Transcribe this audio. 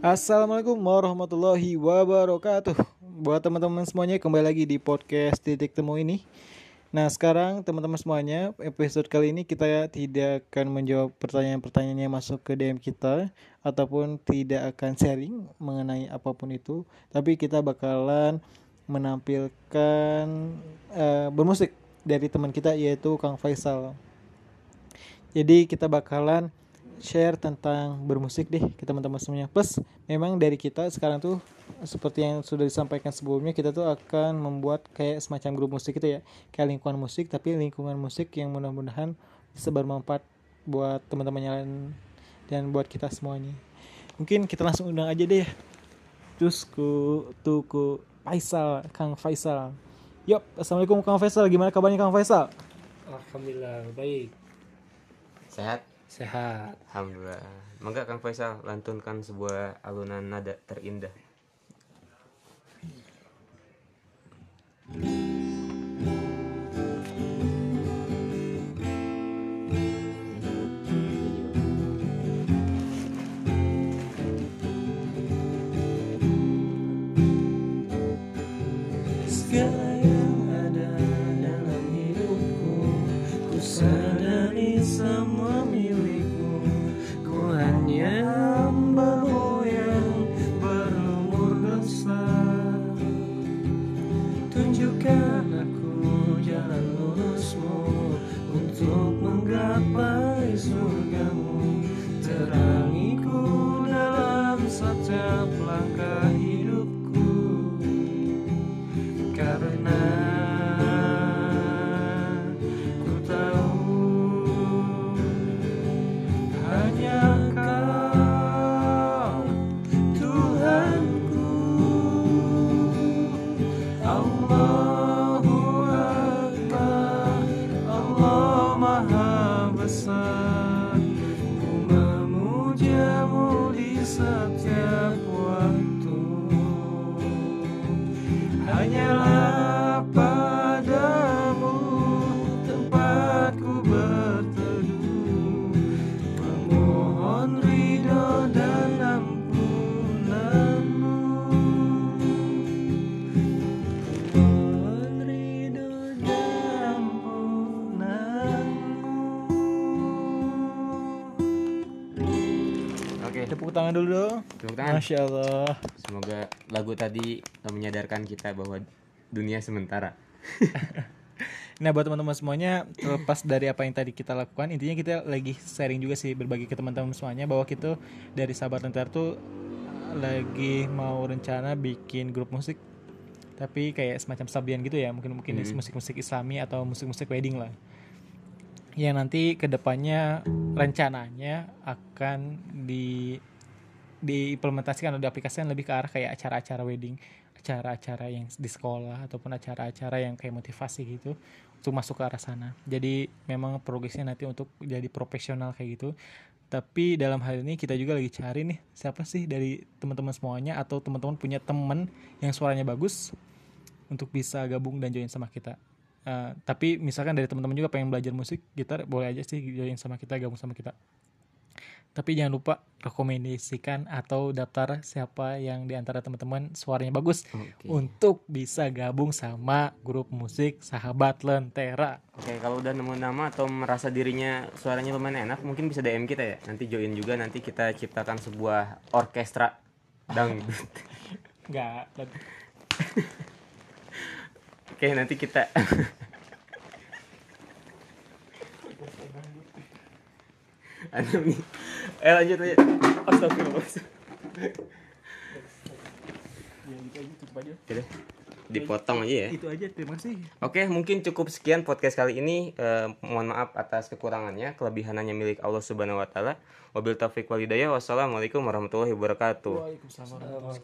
Assalamualaikum warahmatullahi wabarakatuh. Buat teman-teman semuanya kembali lagi di podcast Titik Temu ini. Nah sekarang teman-teman semuanya episode kali ini kita tidak akan menjawab pertanyaan-pertanyaan yang masuk ke DM kita Ataupun tidak akan sharing mengenai apa pun itu. Tapi kita bakalan menampilkan uh, bermusik dari teman kita yaitu Kang Faisal. Jadi kita bakalan share tentang bermusik deh ke teman-teman semuanya. Plus memang dari kita sekarang tuh seperti yang sudah disampaikan sebelumnya kita tuh akan membuat kayak semacam grup musik itu ya, kayak lingkungan musik tapi lingkungan musik yang mudah-mudahan bisa bermanfaat buat teman-teman yang lain dan buat kita semuanya. Mungkin kita langsung undang aja deh ya. Terus ku tuh ku Faisal, Kang Faisal. Yuk, assalamualaikum Kang Faisal. Gimana kabarnya Kang Faisal? Alhamdulillah baik. Sehat? Sehat. Alhamdulillah. Mangga Kang Faisal lantunkan sebuah alunan nada terindah. Segala yang ada dalam hidupku Ku sadari semua Tunjukkan aku jalan lurusmu Untuk menggapai surgamu Oke, Tepuk tangan dulu dong. tepuk tangan. Masya Allah. Semoga lagu tadi menyadarkan kita bahwa dunia sementara. Nah buat teman-teman semuanya terlepas dari apa yang tadi kita lakukan intinya kita lagi sharing juga sih berbagi ke teman-teman semuanya bahwa kita dari sahabat lentar tuh lagi mau rencana bikin grup musik tapi kayak semacam sabian gitu ya mungkin mungkin Hmm. musik-musik islami atau musik-musik wedding lah yang nanti ke depannya rencananya akan di diimplementasikan atau diaplikasikan lebih ke arah kayak acara-acara wedding acara-acara yang di sekolah ataupun acara-acara yang kayak motivasi gitu untuk masuk ke arah sana. Jadi memang progresnya nanti untuk jadi profesional kayak gitu. Tapi dalam hal ini kita juga lagi cari nih siapa sih dari teman-teman semuanya atau teman-teman punya teman yang suaranya bagus untuk bisa gabung dan join sama kita Eh, tapi misalkan dari teman-teman juga pengen belajar musik gitar boleh aja sih join sama kita gabung sama kita tapi jangan lupa rekomendasikan atau daftar siapa yang di antara teman-teman suaranya bagus Oke. untuk bisa gabung sama grup musik Sahabat Lentera. Oke, kalau udah nemu nama atau merasa dirinya suaranya lumayan enak, mungkin bisa DM kita ya. Nanti join juga nanti kita ciptakan sebuah orkestra dangdut. Enggak. Oke, nanti kita nih. Eh lanjut lanjut. Astagfirullah. Oke deh. Dipotong aja ya. Itu aja, terima kasih. Oke, mungkin cukup sekian podcast kali ini. Eh, mohon maaf atas kekurangannya, kelebihan hanya milik Allah Subhanahu wa taala. Wabil taufiq walhidayah. Wassalamualaikum warahmatullahi wabarakatuh. Waalaikumsalam.